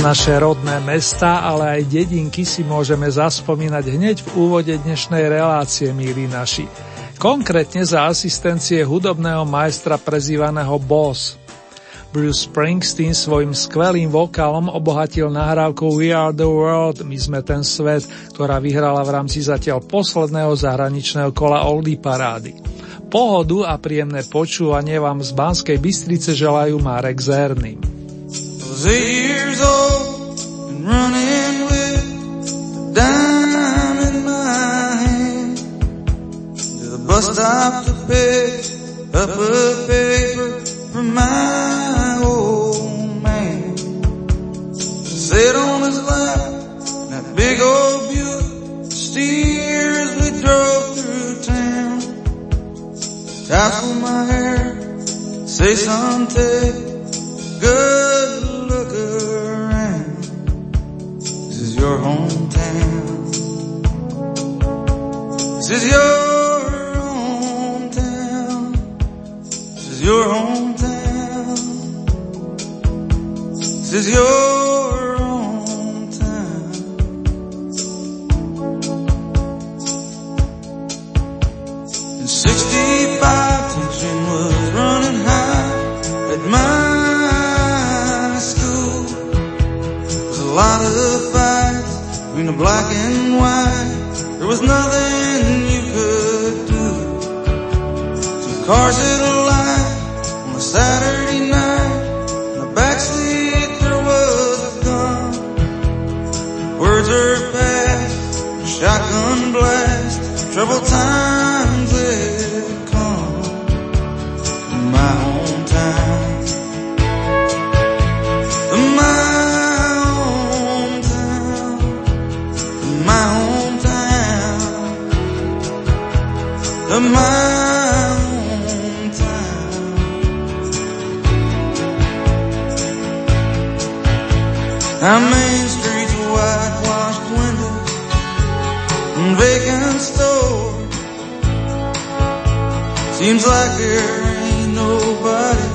Naše rodné mesta, ale aj dedinky si môžeme zaspomínať hneď v úvode dnešnej relácie, míli naši. Konkrétne za asistencie hudobného majstra prezývaného Boss. Bruce Springsteen svojim skvelým vokálom obohatil nahrávku We Are The World, My sme ten svet, ktorá vyhrala v rámci zatiaľ posledného zahraničného kola Oldie parády. Pohodu a príjemné počúvanie vám z Banskej Bystrice želajú Marek Zerný. Was eight years old and running with a dime in my hand to the bus stop to pick up a paper from my old man. Sit on his lap, that big old Buick steers we drove through town. Tassel my hair, say something good This is your hometown. This is your hometown. This is your hometown. In 65, tension was running high at my school. There's a lot of fights between the black and white. There was nothing cars light on a Saturday night. In the backseat there was a gun. Words are fast, shotgun blast, trouble times Our main streets are whitewashed windows and vacant stores. Seems like there ain't nobody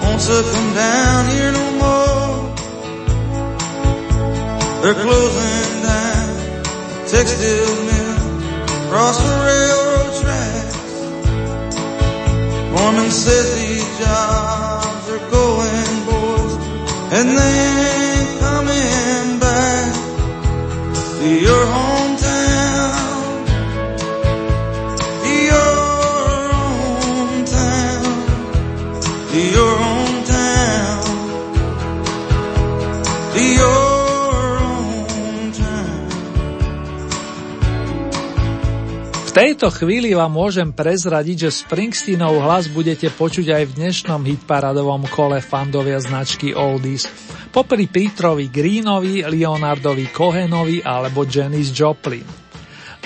wants to come down here no more. They're closing down textile mill across the railroad tracks. Foreman said these jobs are going, boys, and they tejto chvíli vám môžem prezradiť, že Springsteenov hlas budete počuť aj v dnešnom hitparadovom kole fandovia značky Oldies. Popri Petrovi Greenovi, Leonardovi Cohenovi alebo Janis Joplin.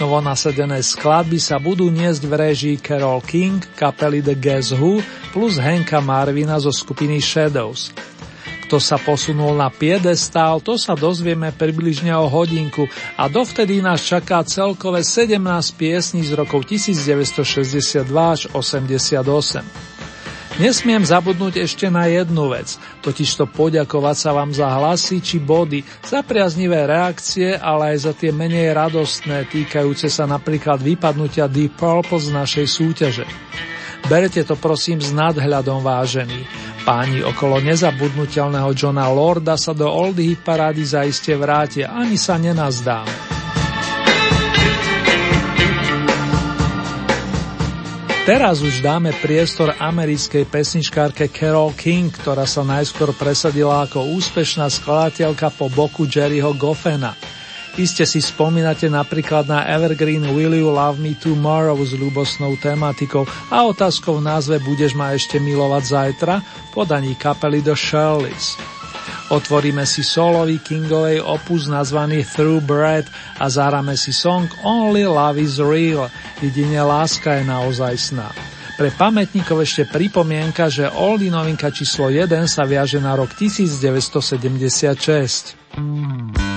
Novonasadené skladby sa budú niesť v režii Carol King, kapely The Guess Who plus Henka Marvina zo skupiny Shadows. Kto sa posunul na piedestál, to sa dozvieme približne o hodinku a dovtedy nás čaká celkové 17 piesní z rokov 1962 až 88. Nesmiem zabudnúť ešte na jednu vec, totiž to poďakovať sa vám za hlasy či body, za priaznivé reakcie, ale aj za tie menej radostné, týkajúce sa napríklad vypadnutia Deep Purple z našej súťaže. Berete to prosím s nadhľadom vážený. Páni okolo nezabudnutelného Johna Lorda sa do Oldie parády zaiste vrátia, ani sa nenazdám. Teraz už dáme priestor americkej pesničkárke Carol King, ktorá sa najskôr presadila ako úspešná skladateľka po boku Jerryho Goffena. Iste si spomínate napríklad na Evergreen Will You Love Me Tomorrow s ľubosnou tematikou a otázkou v názve Budeš ma ešte milovať zajtra podaní kapely The Shirleys. Otvoríme si solový Kingovej opus nazvaný Through Bread a zárame si song Only Love is Real, jedine láska je naozaj sná. Pre pamätníkov ešte pripomienka, že Oldie novinka číslo 1 sa viaže na rok 1976.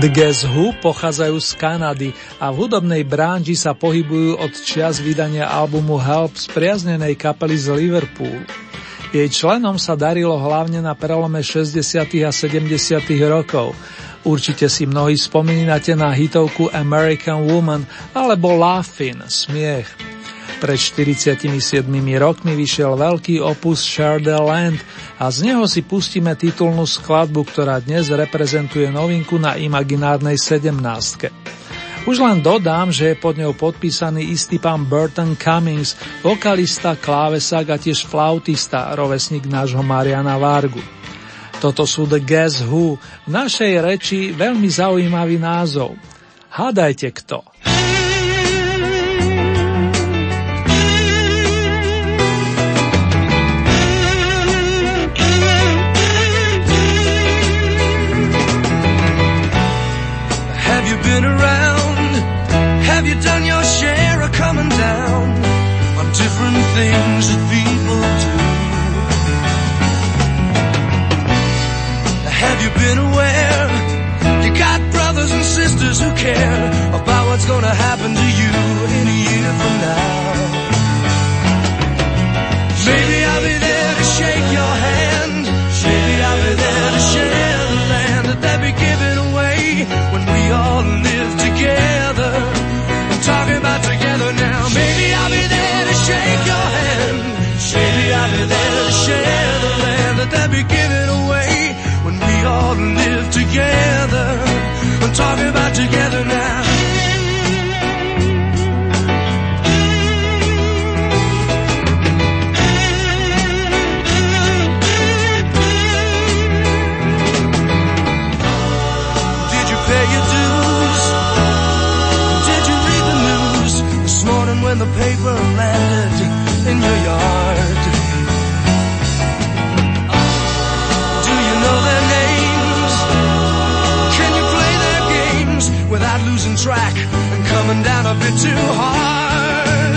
The Guess Who pochádzajú z Kanady a v hudobnej branži sa pohybujú od čias vydania albumu Help z priaznenej kapely z Liverpool. Jej členom sa darilo hlavne na prelome 60. a 70. rokov. Určite si mnohí spomínate na hitovku American Woman alebo Laughin, smiech. Pred 47 rokmi vyšiel veľký opus Share the Land a z neho si pustíme titulnú skladbu, ktorá dnes reprezentuje novinku na imaginárnej 17. Už len dodám, že je pod ňou podpísaný istý pán Burton Cummings, vokalista, klávesák a tiež flautista, rovesník nášho Mariana Vargu. Toto sú The Guess Who, v našej reči veľmi zaujímavý názov. Hádajte kto. Have you done your share of coming down on different things that people do? Have you been aware you got brothers and sisters who care about what's gonna happen to you in a year from now? We all live together. I'm talking about together now. Coming down too hard?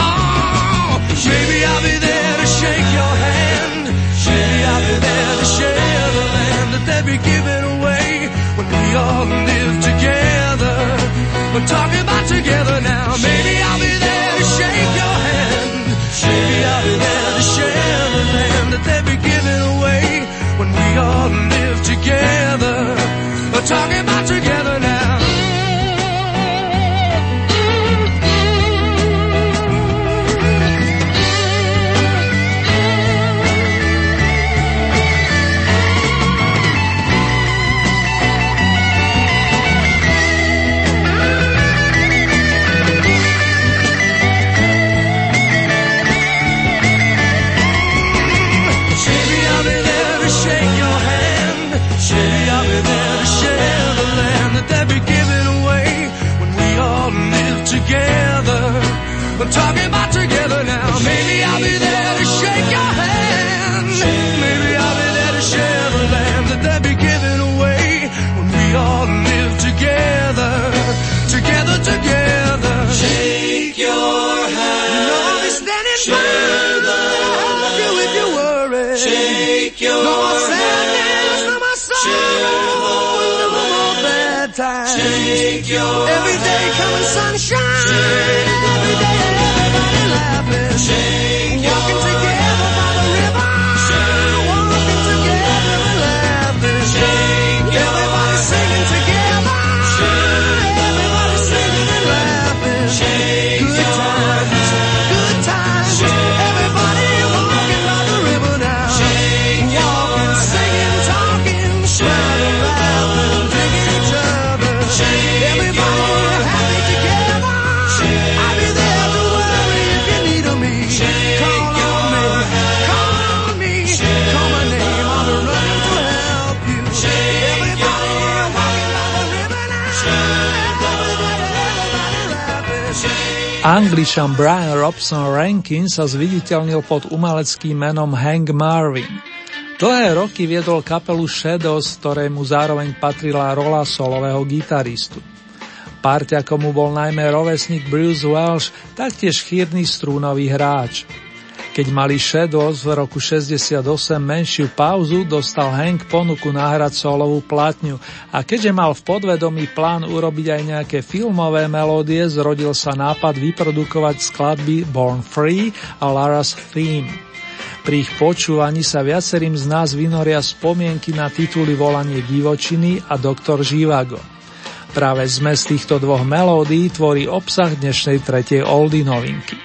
Oh, maybe I'll be there to shake your hand. Maybe I'll be there to share the land that they'll be giving away when we all live together. We're talking about together now. Maybe I'll be there to shake your hand. Maybe I'll be there to share the land that they'll be giving away when we all live together. We're talking Take your every day coming sunshine. Angličan Brian Robson Rankin sa zviditeľnil pod umeleckým menom Hank Marvin. Dlhé roky viedol kapelu Shadows, ktorému zároveň patrila rola solového gitaristu. Párťakom mu bol najmä rovesník Bruce Welsh, taktiež chýrny strúnový hráč. Keď mali Shadows v roku 68 menšiu pauzu, dostal Hank ponuku nahrať solovú platňu a keďže mal v podvedomí plán urobiť aj nejaké filmové melódie, zrodil sa nápad vyprodukovať skladby Born Free a Lara's Theme. Pri ich počúvaní sa viacerým z nás vynoria spomienky na tituly Volanie divočiny a Doktor Živago. Práve zmes týchto dvoch melódií tvorí obsah dnešnej tretej oldy novinky.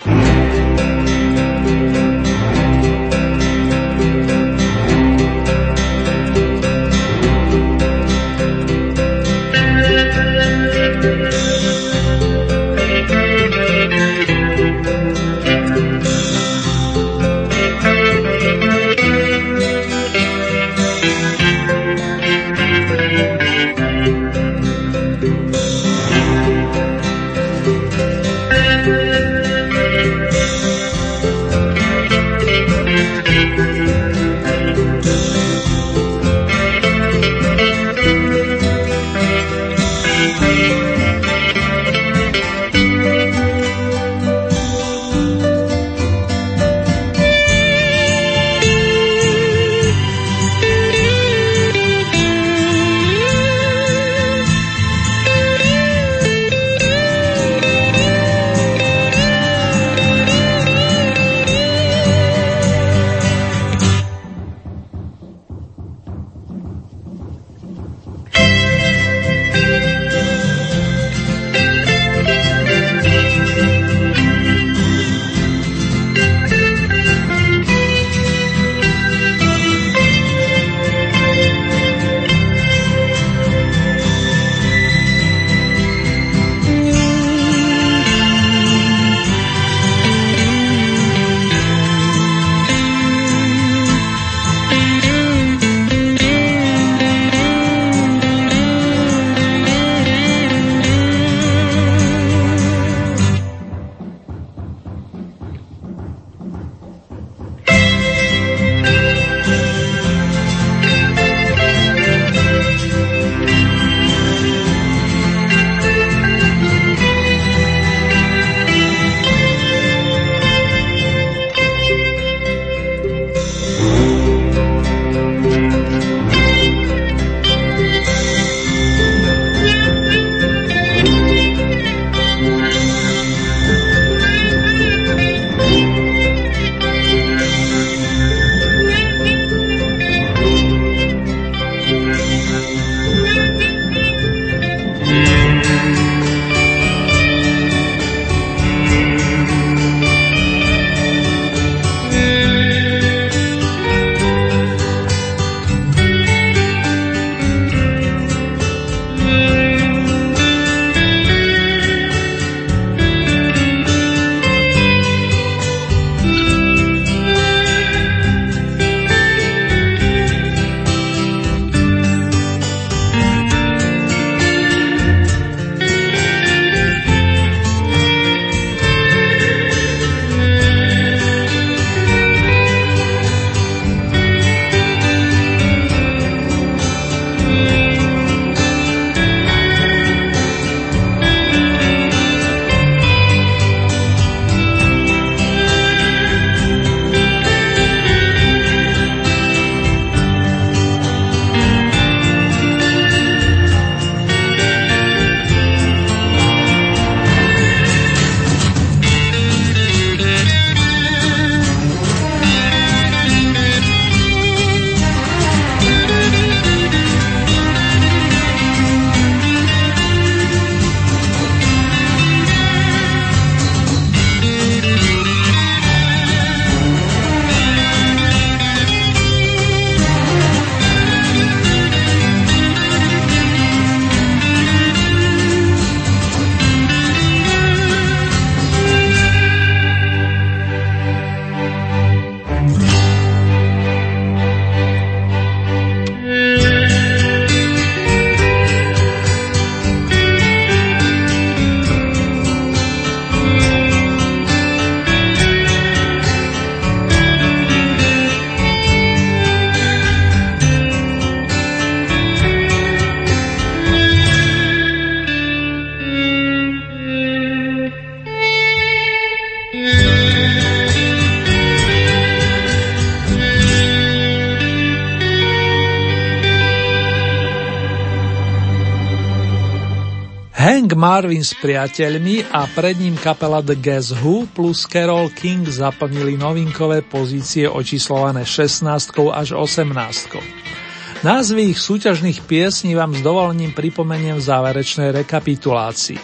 Marvin s priateľmi a pred ním kapela The Guess Who plus Carol King zaplnili novinkové pozície očíslované 16 až 18. Názvy ich súťažných piesní vám s dovolením pripomeniem v záverečnej rekapitulácii.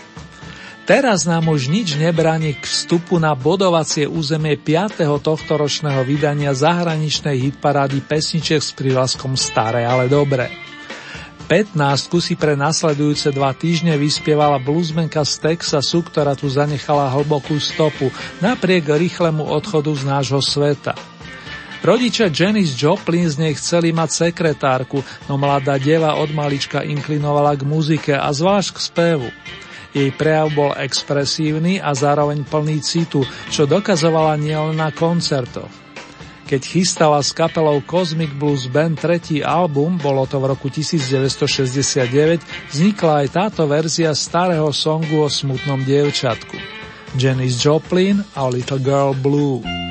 Teraz nám už nič nebráni k vstupu na bodovacie územie 5. tohto ročného vydania zahraničnej hitparády pesniček s prívlaskom Staré, ale dobré. 15 si pre nasledujúce dva týždne vyspievala bluesmenka z Texasu, ktorá tu zanechala hlbokú stopu napriek rýchlemu odchodu z nášho sveta. Rodičia Janis Joplin z nej chceli mať sekretárku, no mladá deva od malička inklinovala k muzike a zvlášť k spevu. Jej prejav bol expresívny a zároveň plný citu, čo dokazovala nielen na koncertoch. Keď chystala s kapelou Cosmic Blues Band tretí album, bolo to v roku 1969, vznikla aj táto verzia starého songu o smutnom dievčatku. Janis Joplin a Little Girl Blue.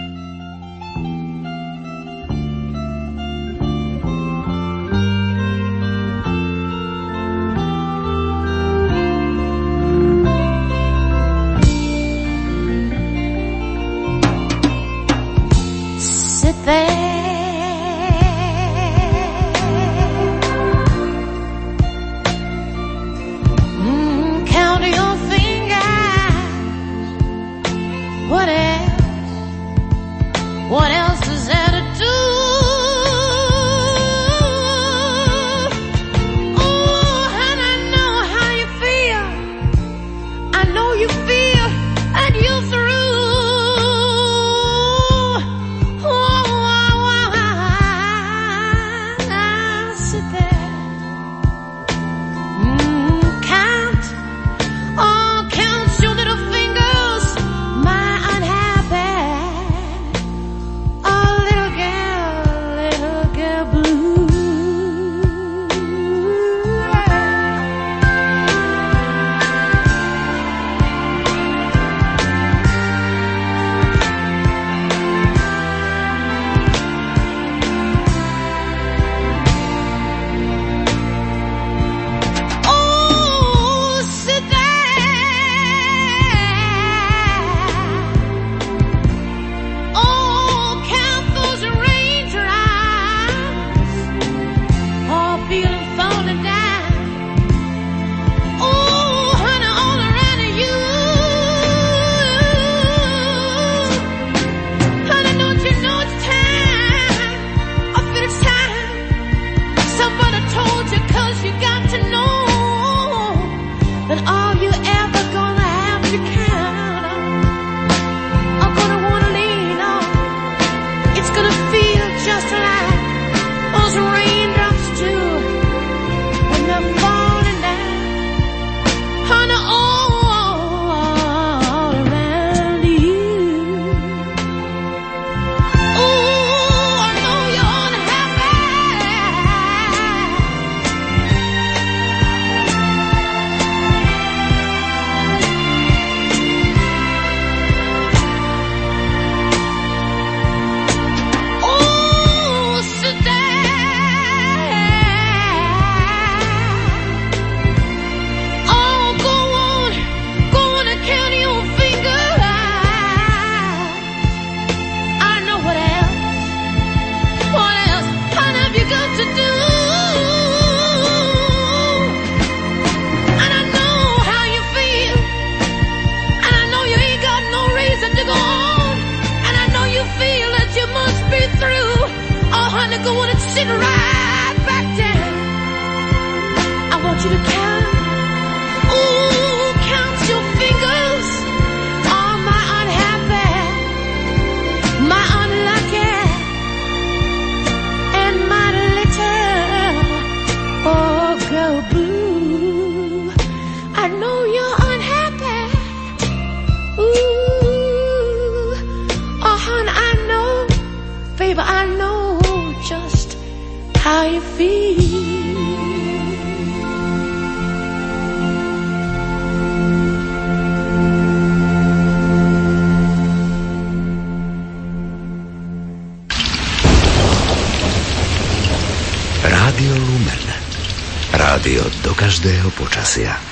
Počasia.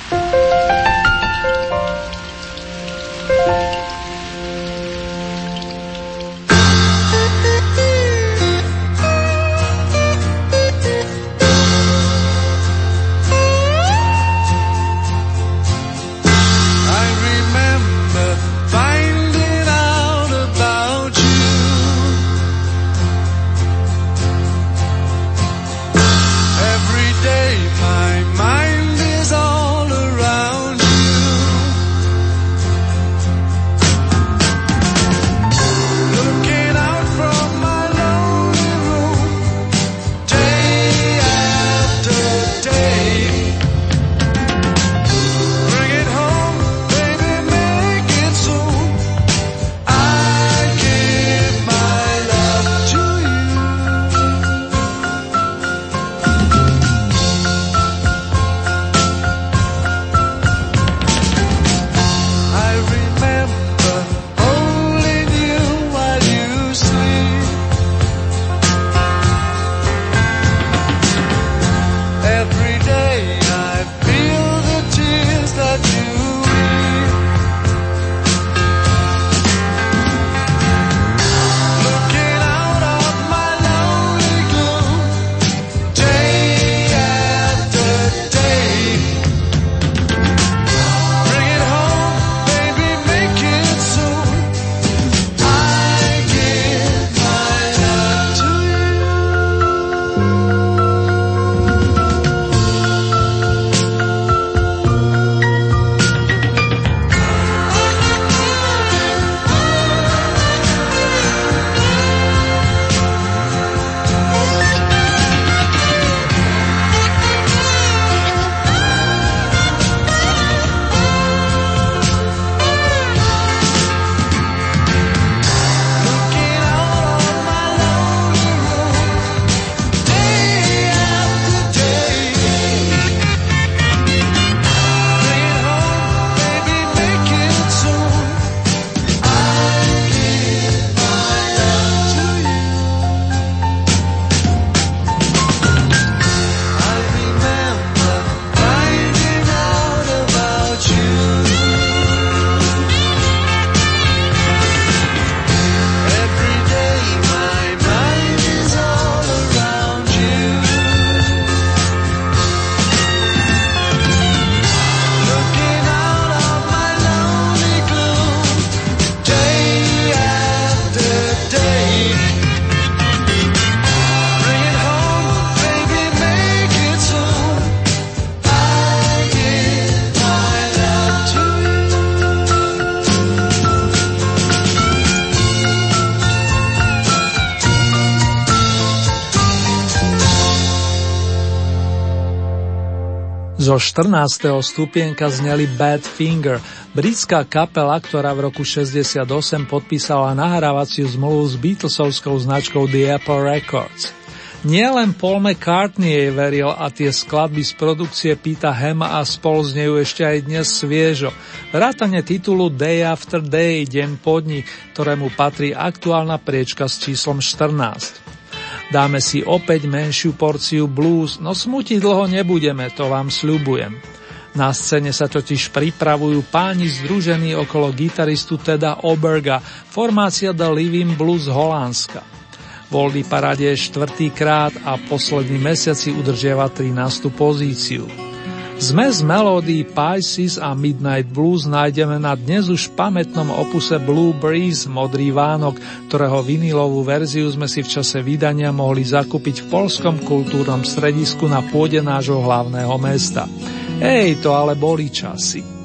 Zo 14. stupienka zneli Bad Finger, britská kapela, ktorá v roku 68 podpísala nahrávaciu zmluvu s Beatlesovskou značkou The Apple Records. Nie len Paul McCartney jej veril a tie skladby z produkcie Pita Hema a spol znejú ešte aj dnes sviežo. Vrátane titulu Day After Day, Deň podnik, ktorému patrí aktuálna priečka s číslom 14. Dáme si opäť menšiu porciu blues, no smutiť dlho nebudeme, to vám sľubujem. Na scéne sa totiž pripravujú páni združení okolo gitaristu Teda Oberga, formácia The Living Blues Holandska. Voľný parade je štvrtýkrát a posledný mesiac si udržiava 13. pozíciu. Zmes melódií Pisces a Midnight Blues nájdeme na dnes už pamätnom opuse Blue Breeze, Modrý Vánok, ktorého vinilovú verziu sme si v čase vydania mohli zakúpiť v Polskom kultúrnom stredisku na pôde nášho hlavného mesta. Ej, to ale boli časy.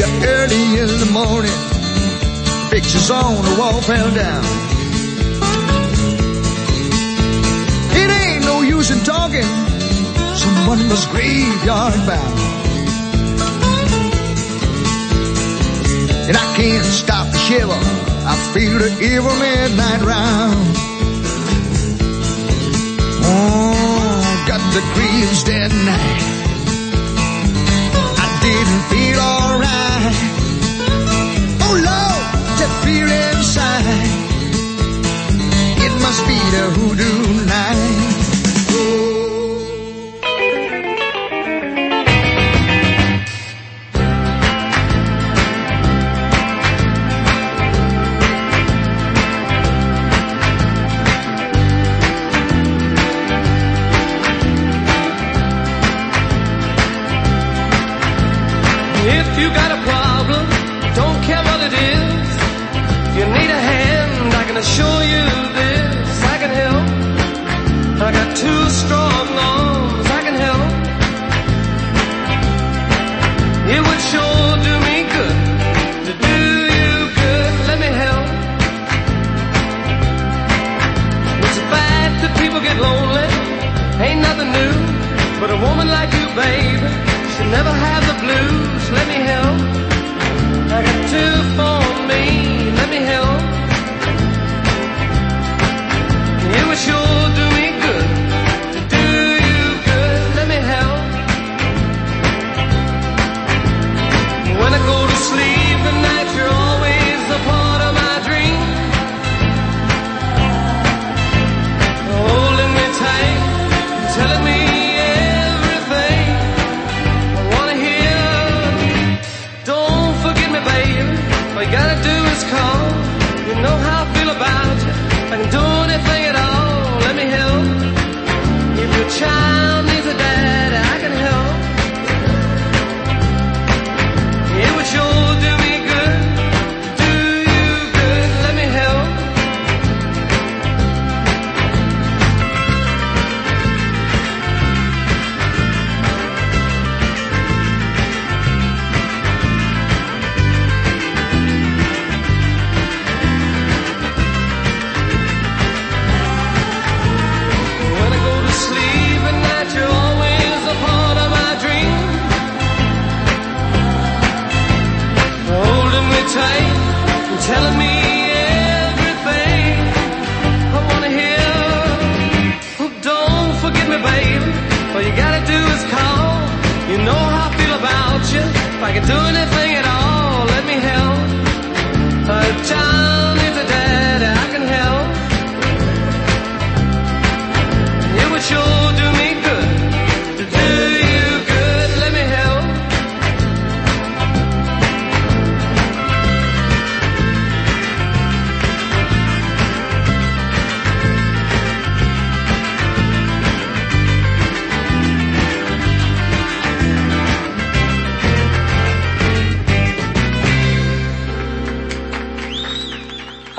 you early in the morning. Pictures on the wall fell down. It ain't no use in talking. Someone was graveyard bound. And I can't stop the shiver. I feel the evil midnight round. Oh, got the grieves dead night didn't feel alright. Oh Lord, that fear inside. It must be the hoodoo night. Oh.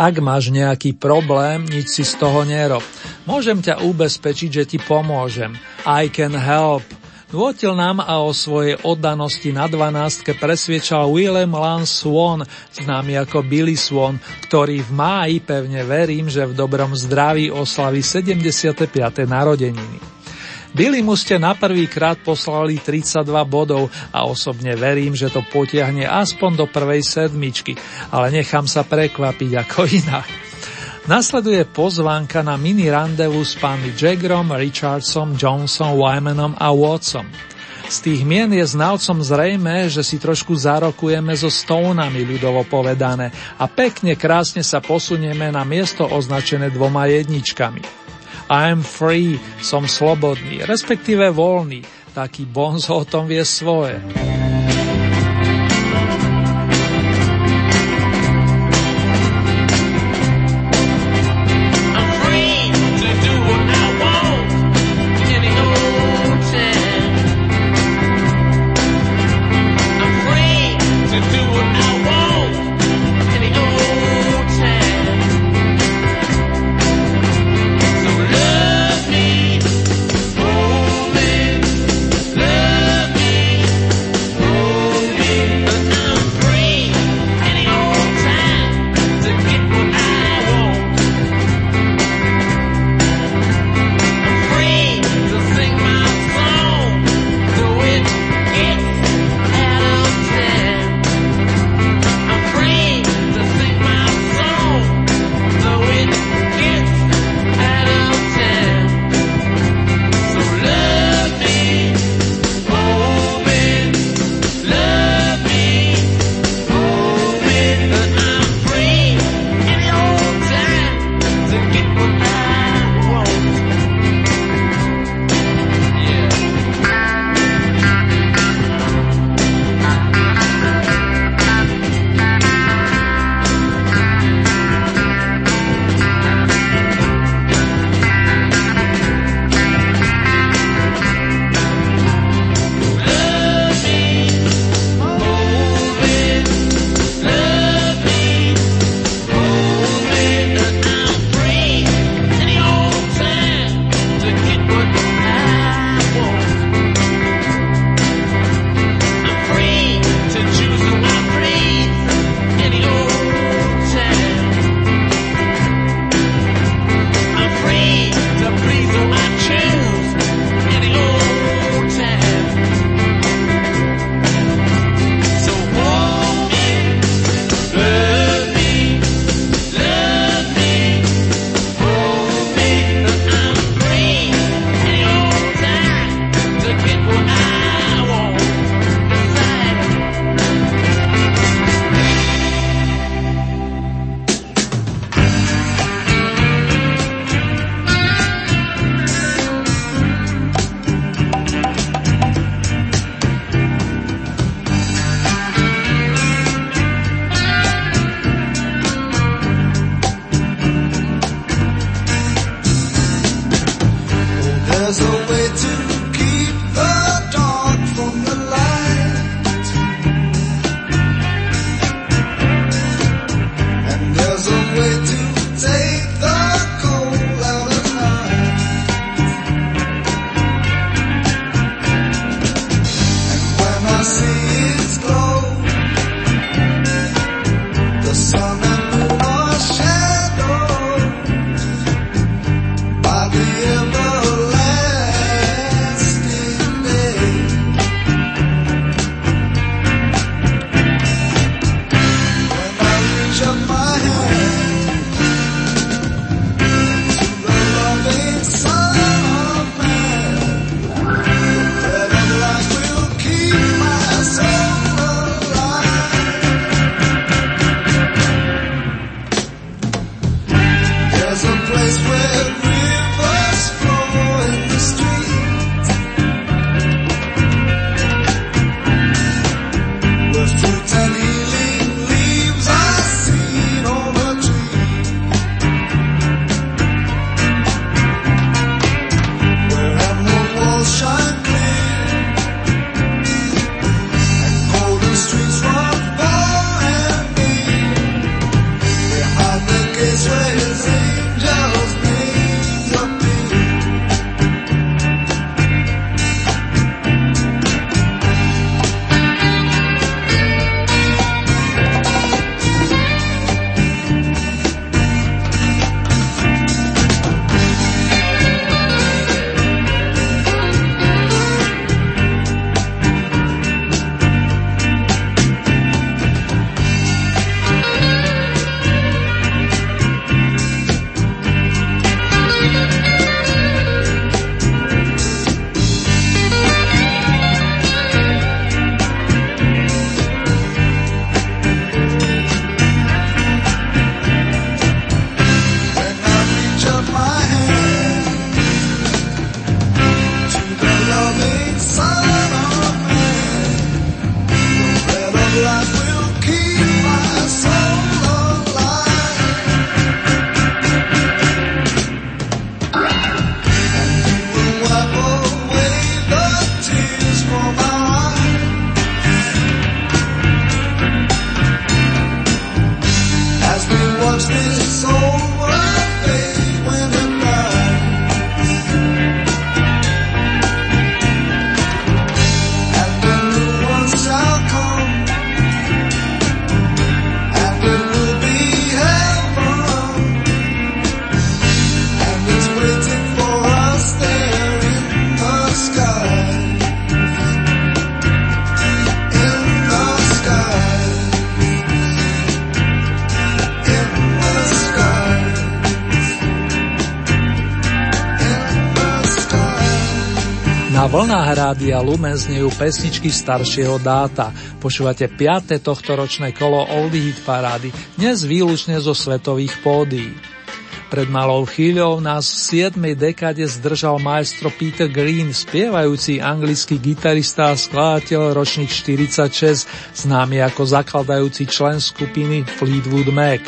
Ak máš nejaký problém, nič si z toho nerob. Môžem ťa ubezpečiť, že ti pomôžem. I can help. Nôtil nám a o svojej oddanosti na dvanástke presviečal Willem Lance Swan, známy ako Billy Swan, ktorý v máji pevne verím, že v dobrom zdraví oslaví 75. narodeniny. Billy mu ste na prvý krát poslali 32 bodov a osobne verím, že to potiahne aspoň do prvej sedmičky, ale nechám sa prekvapiť ako inak. Nasleduje pozvánka na mini randevu s pánmi Jagrom, Richardsom, Johnson, Wymanom a Watson. Z tých mien je znalcom zrejme, že si trošku zarokujeme so stónami ľudovo povedané a pekne krásne sa posunieme na miesto označené dvoma jedničkami. I'm free, som slobodný, respektíve voľný, taký Bonzo o tom vie svoje. Vlnách rádia Lumen znejú pesničky staršieho dáta. Počúvate 5. tohtoročné kolo Oldie Hit Parády, dnes výlučne zo svetových pódií. Pred malou chvíľou nás v 7. dekáde zdržal maestro Peter Green, spievajúci anglický gitarista a skladateľ ročník 46, známy ako zakladajúci člen skupiny Fleetwood Mac.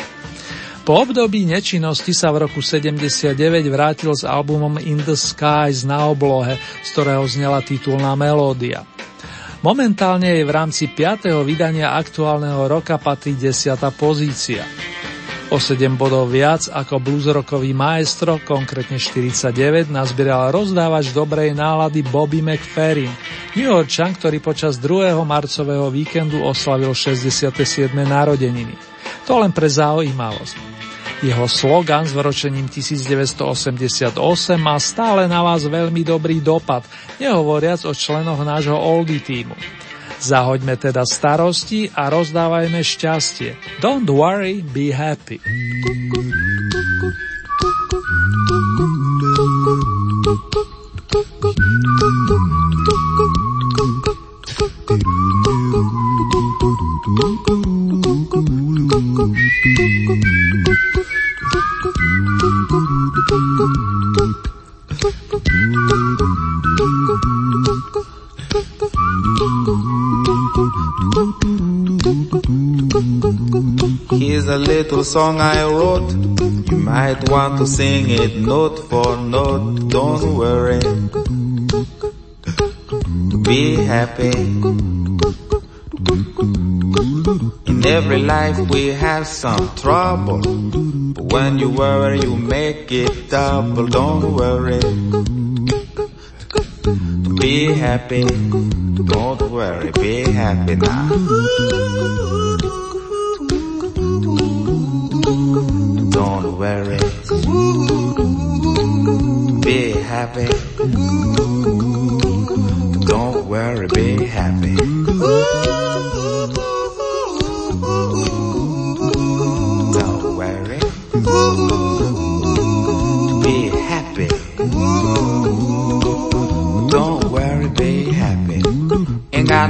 Po období nečinnosti sa v roku 79 vrátil s albumom In the Skies na oblohe, z ktorého znela titulná melódia. Momentálne je v rámci 5. vydania aktuálneho roka patrí 10. pozícia. O 7 bodov viac ako bluesrockový maestro, konkrétne 49, nazbieral rozdávač dobrej nálady Bobby McFerrin, New Yorkčan, ktorý počas 2. marcového víkendu oslavil 67. narodeniny. To len pre zaujímavosť. Jeho slogan s vročením 1988 má stále na vás veľmi dobrý dopad, nehovoriac o členoch nášho Oldie týmu. Zahoďme teda starosti a rozdávajme šťastie. Don't worry, be happy. Here's a little song I wrote. You might want to sing it note for note. Don't worry. Be happy. In every life we have some trouble. When you worry, you make it double. Don't worry. Be happy. Don't worry. Be happy now. Don't worry. Be happy. Don't worry, be happy.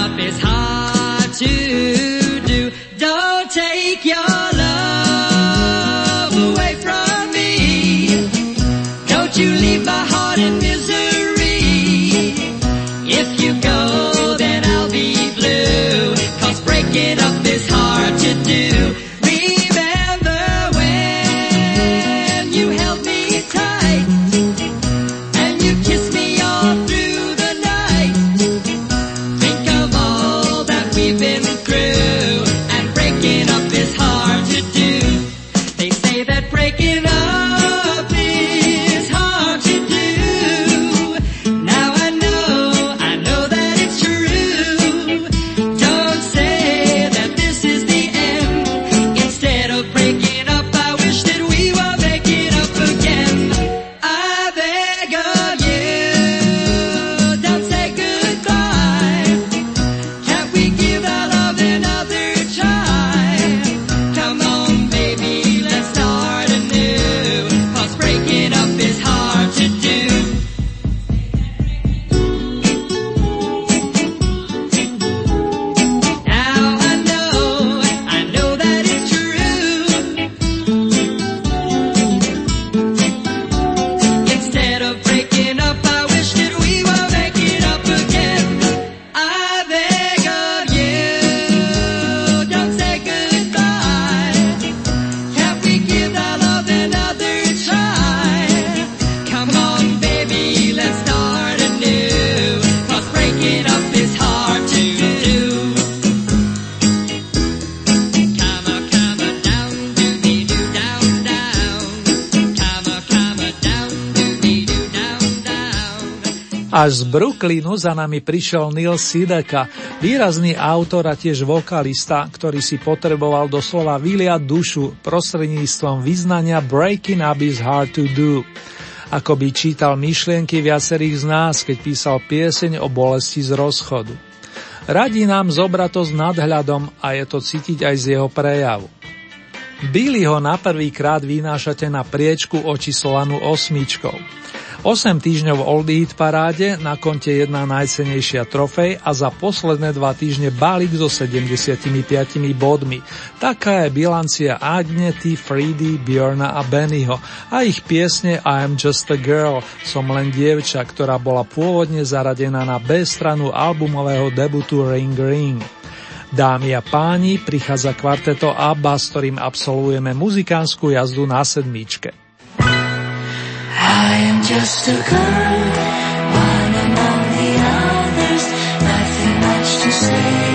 up is hard to Brooklynu za nami prišiel Neil Sideka, výrazný autor a tiež vokalista, ktorý si potreboval doslova vyliať dušu prostredníctvom vyznania Breaking Up is Hard to Do. Ako by čítal myšlienky viacerých z nás, keď písal pieseň o bolesti z rozchodu. Radí nám zobrať to s nadhľadom a je to cítiť aj z jeho prejavu. Billy ho na prvý krát vynášate na priečku očíslanú osmičkou. 8 týždňov Oldie Hit paráde, na konte jedna najcenejšia trofej a za posledné dva týždne balík so 75 bodmi. Taká je bilancia Agnety, Freedy, Bjorna a Bennyho a ich piesne I am just a girl, som len dievča, ktorá bola pôvodne zaradená na B stranu albumového debutu Ring Ring. Dámy a páni, prichádza kvarteto ABBA, s ktorým absolvujeme muzikánsku jazdu na sedmičke. I am just a girl, one among the others, nothing much to say.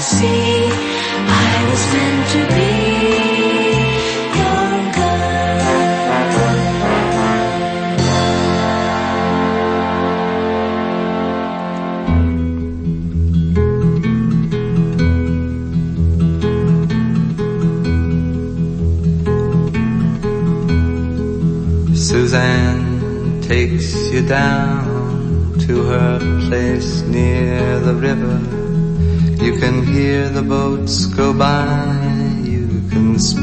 see.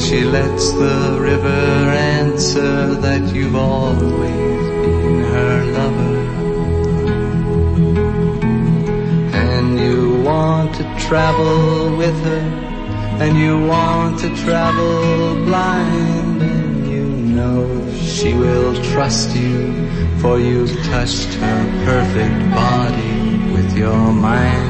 She lets the river answer that you've always been her lover. And you want to travel with her, and you want to travel blind, and you know she will trust you, for you've touched her perfect body with your mind.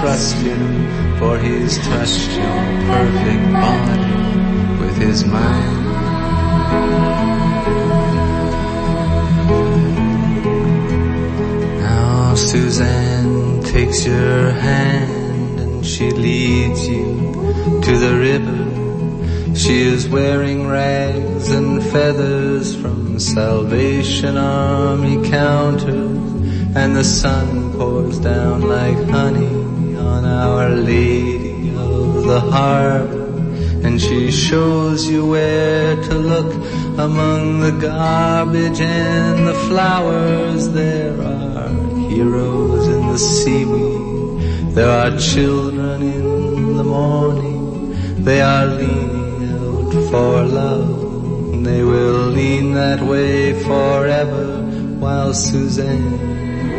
trust him, for he's touched your perfect body with his mind. Now Suzanne takes your hand and she leads you to the river. She is wearing rags and feathers from Salvation Army counters and the sun pours down like honey on Our Lady of the Harbor. And she shows you where to look among the garbage and the flowers. There are heroes in the seaweed. There are children in the morning. They are leaning out for love. They will lean that way forever while Suzanne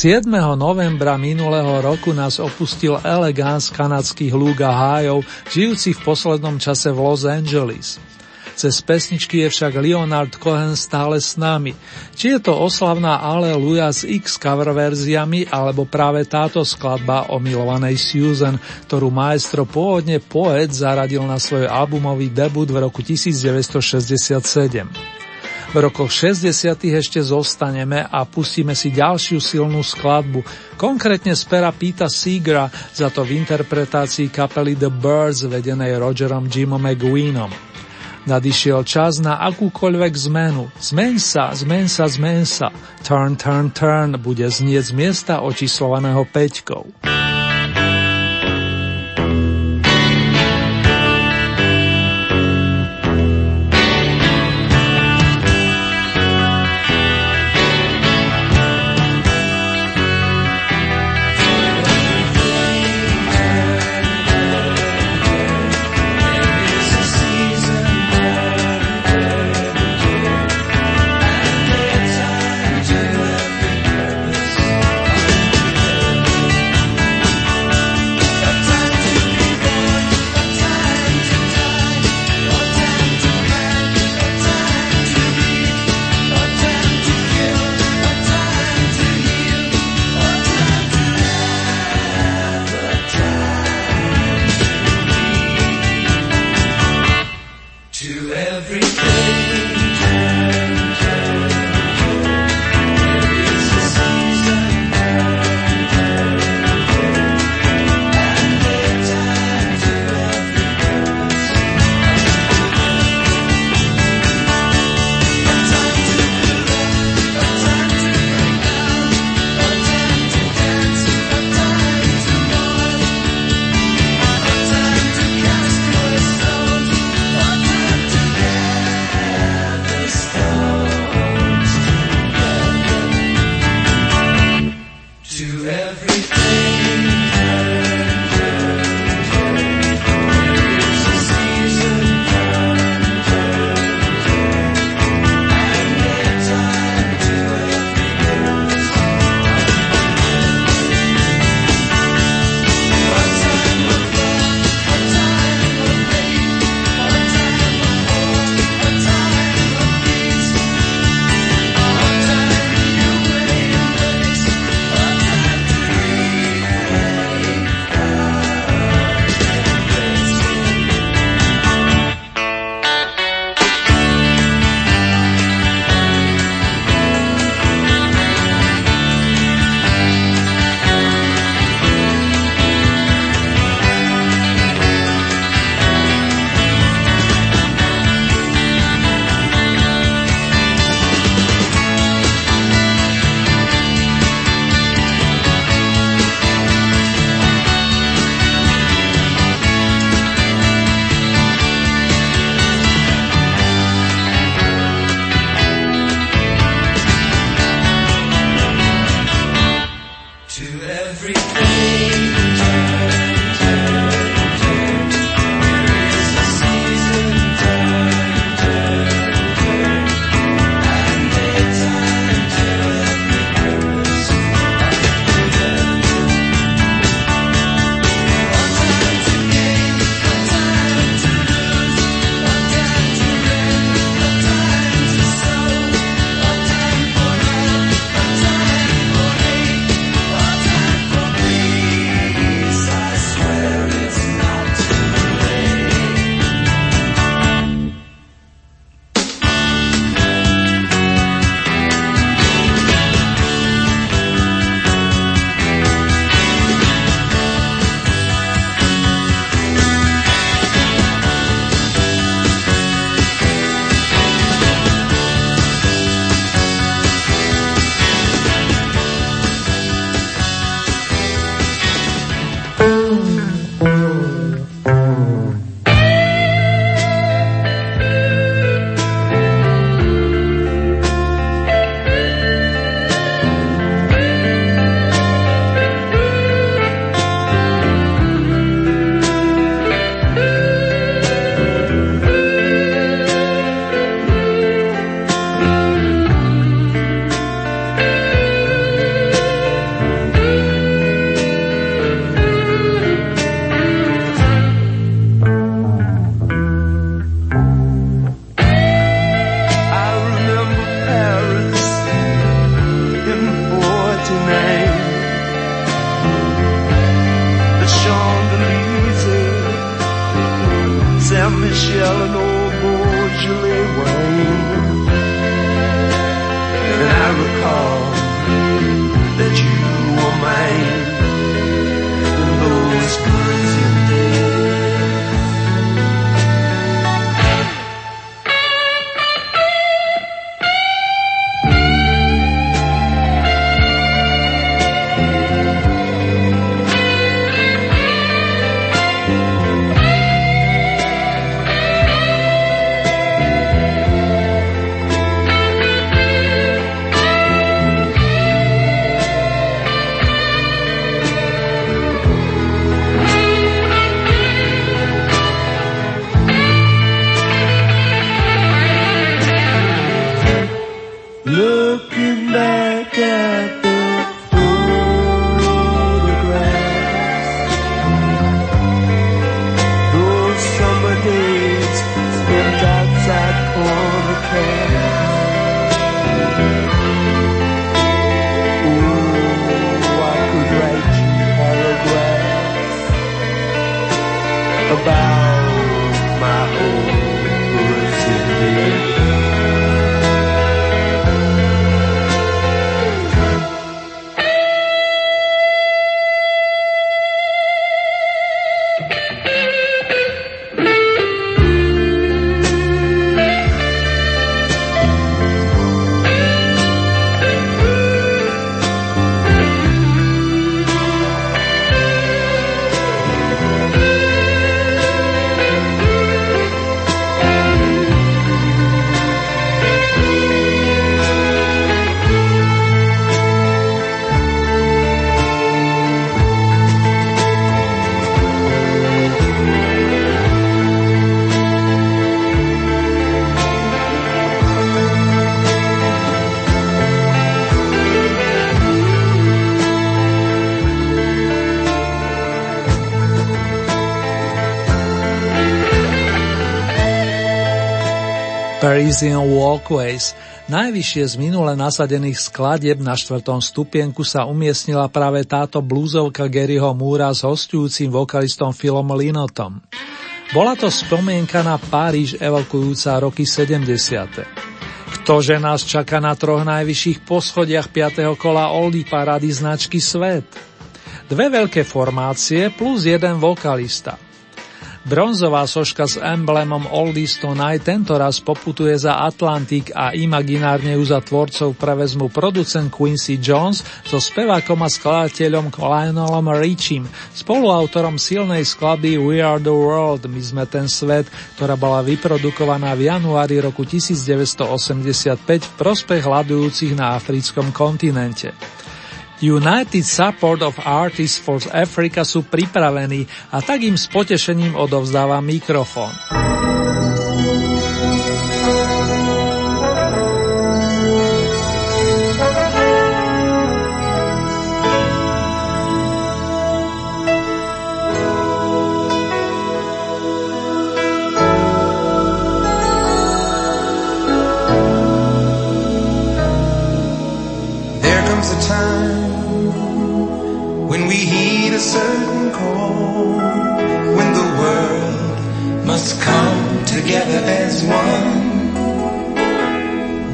7. novembra minulého roku nás opustil elegant z kanadských lúk a hájov, žijúci v poslednom čase v Los Angeles. Cez pesničky je však Leonard Cohen stále s nami. Či je to oslavná Aleluja s X cover verziami, alebo práve táto skladba o milovanej Susan, ktorú maestro pôvodne poet zaradil na svoj albumový debut v roku 1967. V rokoch 60. ešte zostaneme a pustíme si ďalšiu silnú skladbu, konkrétne z pera Pita Seegera, za to v interpretácii kapely The Birds vedenej Rogerom Jimom McGueenom. Nadišiel čas na akúkoľvek zmenu. Zmeň sa, zmeň sa, zmeň sa. Turn, turn, turn bude znieť z miesta očíslovaného peťkou. to everything. Parisian Walkways. Najvyššie z minule nasadených skladieb na štvrtom stupienku sa umiestnila práve táto blúzovka Garyho Múra s hostujúcim vokalistom Philom Linotom. Bola to spomienka na Paríž evokujúca roky 70. Ktože nás čaká na troch najvyšších poschodiach 5. kola Oldie parády značky Svet? Dve veľké formácie plus jeden vokalista – Bronzová soška s emblémom Oldies Tonight tento raz poputuje za Atlantik a imaginárne ju za tvorcov prevezmu producent Quincy Jones so spevákom a skladateľom Lionelom Richim, spoluautorom silnej skladby We Are The World, My sme ten svet, ktorá bola vyprodukovaná v januári roku 1985 v prospech hľadujúcich na africkom kontinente. United Support of Artists for Africa sú pripravení a tak im s potešením odovzdáva mikrofón.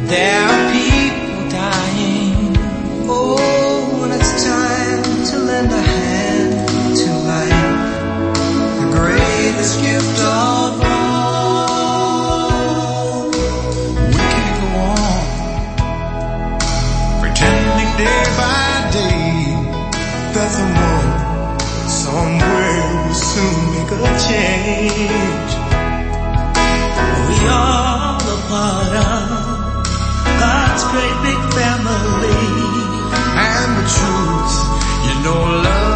There are people dying. Oh, it's time to lend a hand to life, the greatest gift of all. We can go on pretending day by day that someone somewhere will soon make a change. We are a part of great big family. And the truth, you know, love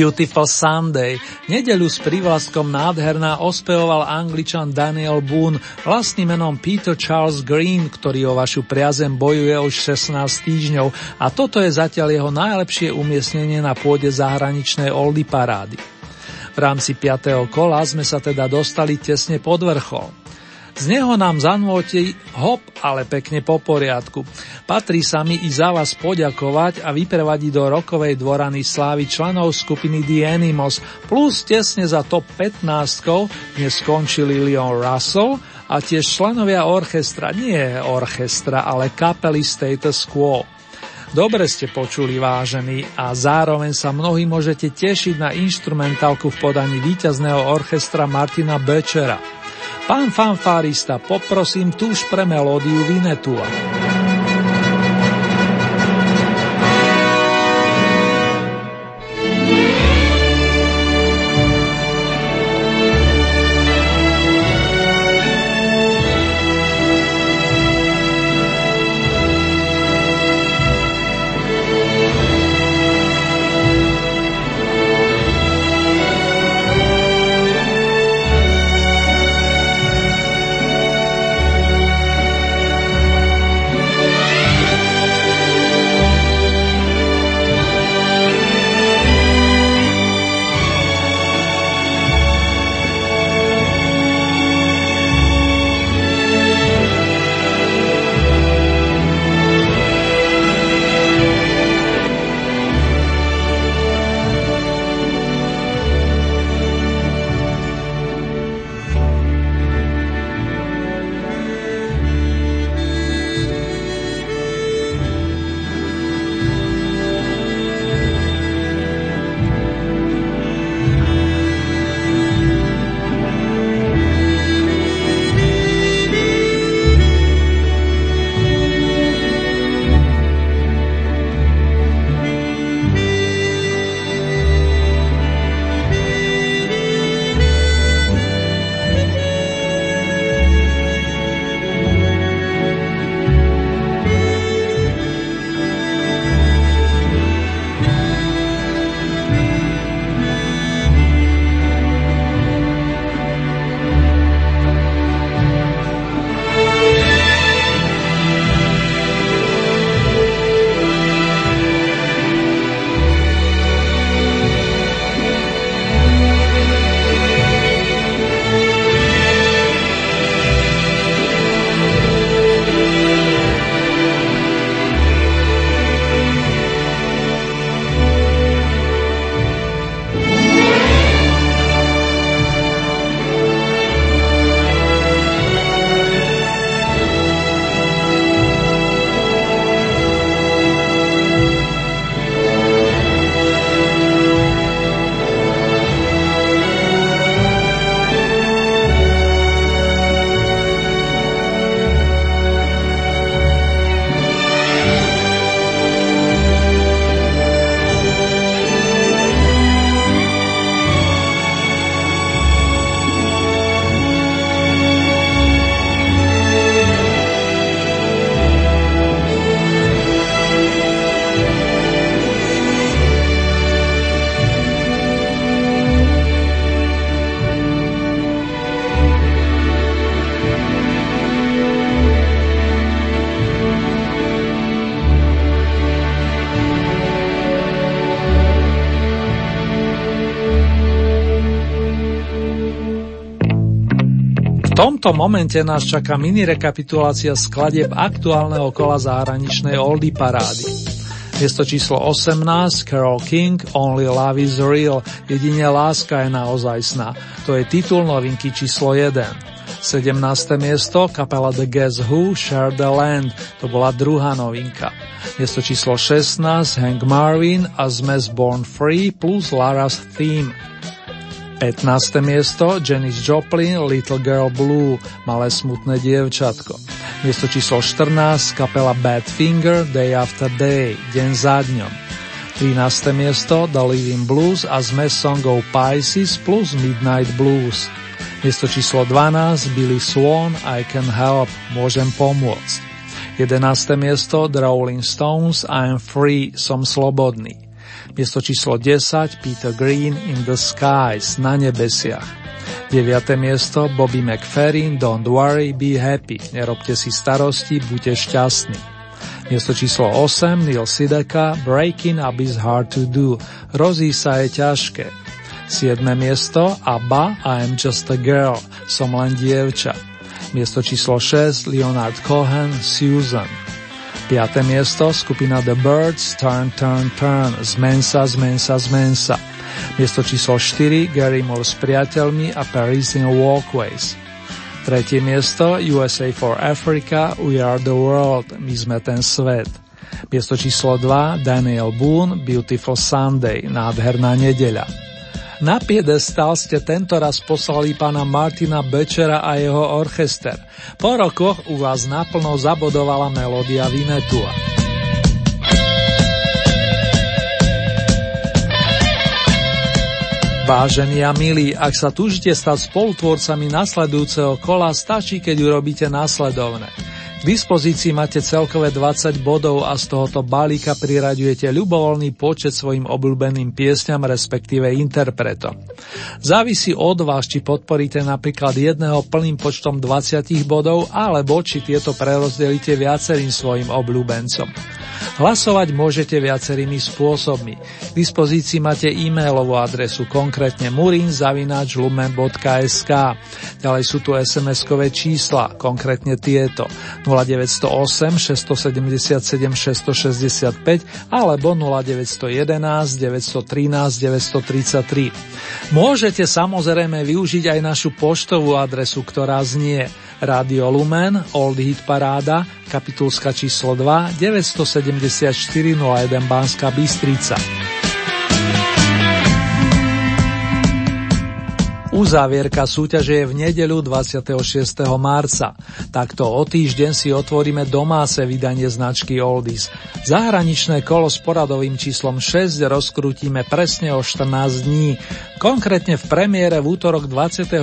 Beautiful Sunday. Nedeľu s prívlastkom nádherná ospevoval angličan Daniel Boone vlastným menom Peter Charles Green, ktorý o vašu priazem bojuje už 16 týždňov a toto je zatiaľ jeho najlepšie umiestnenie na pôde zahraničnej Oldy parády. V rámci 5. kola sme sa teda dostali tesne pod vrchol. Z neho nám zanúti hop, ale pekne po poriadku. Patrí sa mi i za vás poďakovať a vyprevadiť do rokovej dvorany slávy členov skupiny The Animals, plus tesne za top 15 dnes skončili Leon Russell a tiež členovia orchestra, nie orchestra, ale kapely Status Quo. Dobre ste počuli vážení a zároveň sa mnohí môžete tešiť na instrumentálku v podaní víťazného orchestra Martina Bečera. Pán fanfárista, poprosím túž pre melódiu Vinetua. Tomto momente nás čaká mini rekapitulácia skladieb aktuálneho kola zahraničnej Oldie parády. Miesto číslo 18 Carol King Only Love is Real Jedine láska je naozajstná. To je titul novinky číslo 1. 17. miesto kapela The Guess Who Share the Land, to bola druhá novinka. Miesto číslo 16 Hank Marvin a Zmes Born Free plus Lara's Theme. 15. miesto Janis Joplin Little Girl Blue, malé smutné dievčatko. Miesto číslo 14 kapela Badfinger Day After Day, deň za dňom. 13. miesto The Living Blues a zmes songov Pisces plus Midnight Blues. Miesto číslo 12 Billy Swan I Can Help, môžem pomôcť. 11. miesto The Rolling Stones I Am Free, som slobodný. Miesto číslo 10 Peter Green In the Skies na nebesiach. 9. miesto Bobby McFerrin Don't worry, be happy. Nerobte si starosti, buďte šťastní. Miesto číslo 8 Neil Sideka Breaking up is hard to do. Rozí sa je ťažké. 7. miesto ABBA am just a girl. Som len dievča. Miesto číslo 6 Leonard Cohen Susan. 5. miesto skupina The Birds Turn Turn Turn Zmen sa, zmen sa, zmen sa. Miesto číslo 4 Gary Moore s priateľmi a Parisian Walkways. Tretie miesto USA for Africa We are the world My sme ten svet. Miesto číslo 2 Daniel Boone Beautiful Sunday Nádherná nedeľa. Na piedestal ste tento raz poslali pána Martina Bečera a jeho orchester. Po rokoch u vás naplno zabodovala melódia Vinetua. Vážení a milí, ak sa túžite stať spolutvorcami nasledujúceho kola, stačí, keď urobíte následovné. K dispozícii máte celkové 20 bodov a z tohoto balíka priraďujete ľubovoľný počet svojim obľúbeným piesňam, respektíve interpretom. Závisí od vás, či podporíte napríklad jedného plným počtom 20 bodov, alebo či tieto prerozdelíte viacerým svojim obľúbencom. Hlasovať môžete viacerými spôsobmi. K dispozícii máte e-mailovú adresu, konkrétne murinzavinačlumen.sk. Ďalej sú tu SMS-kové čísla, konkrétne tieto 0908 677 665 alebo 0911 913 933. Môžete samozrejme využiť aj našu poštovú adresu, ktorá znie Radio Lumen, Old Hit Paráda, kapitulska číslo 2, 974 01 Banská Bystrica. Uzávierka súťaže je v nedeľu 26. marca. Takto o týždeň si otvoríme domáce vydanie značky Oldies. Zahraničné kolo s poradovým číslom 6 rozkrútime presne o 14 dní. Konkrétne v premiére v útorok 28.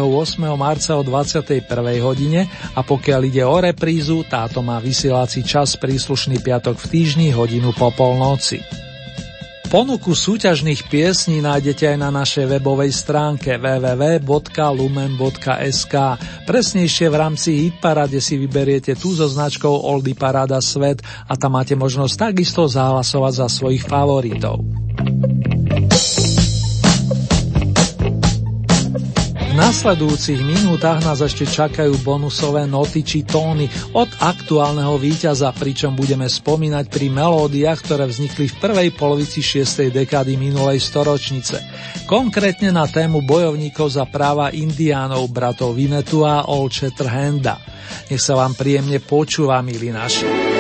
marca o 21. hodine a pokiaľ ide o reprízu, táto má vysielací čas príslušný piatok v týždni hodinu po polnoci. Ponuku súťažných piesní nájdete aj na našej webovej stránke www.lumen.sk. Presnejšie v rámci Hitparade si vyberiete tú so značkou Oldy Parada Svet a tam máte možnosť takisto zahlasovať za svojich favoritov. Nasledujúcich minútach nás ešte čakajú bonusové noty či tóny od aktuálneho víťaza, pričom budeme spomínať pri melódiách, ktoré vznikli v prvej polovici 6. dekády minulej storočnice. Konkrétne na tému bojovníkov za práva indiánov bratov Vinetu a Old Shatterhanda. Nech sa vám príjemne počúva, milí naši.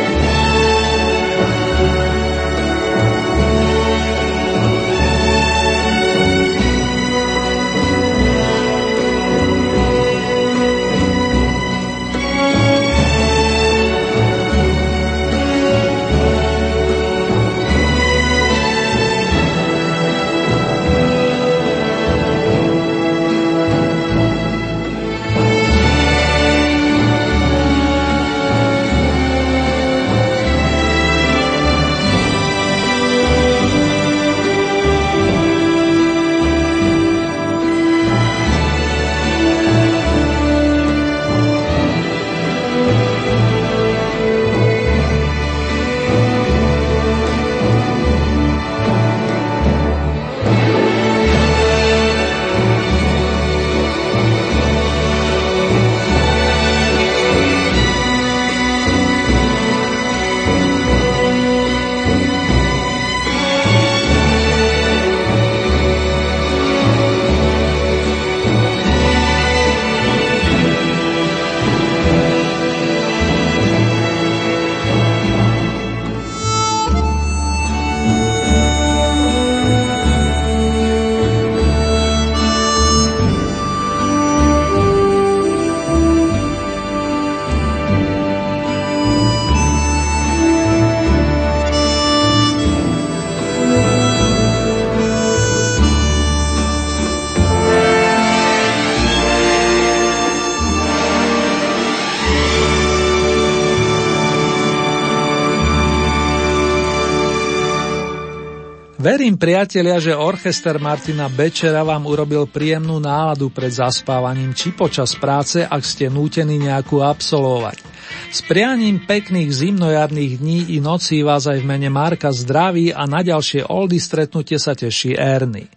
Verím, priatelia, že orchester Martina Bečera vám urobil príjemnú náladu pred zaspávaním či počas práce, ak ste nútení nejakú absolvovať. S prianím pekných zimnojarných dní i nocí vás aj v mene Marka zdraví a na ďalšie oldy stretnutie sa teší Ernie.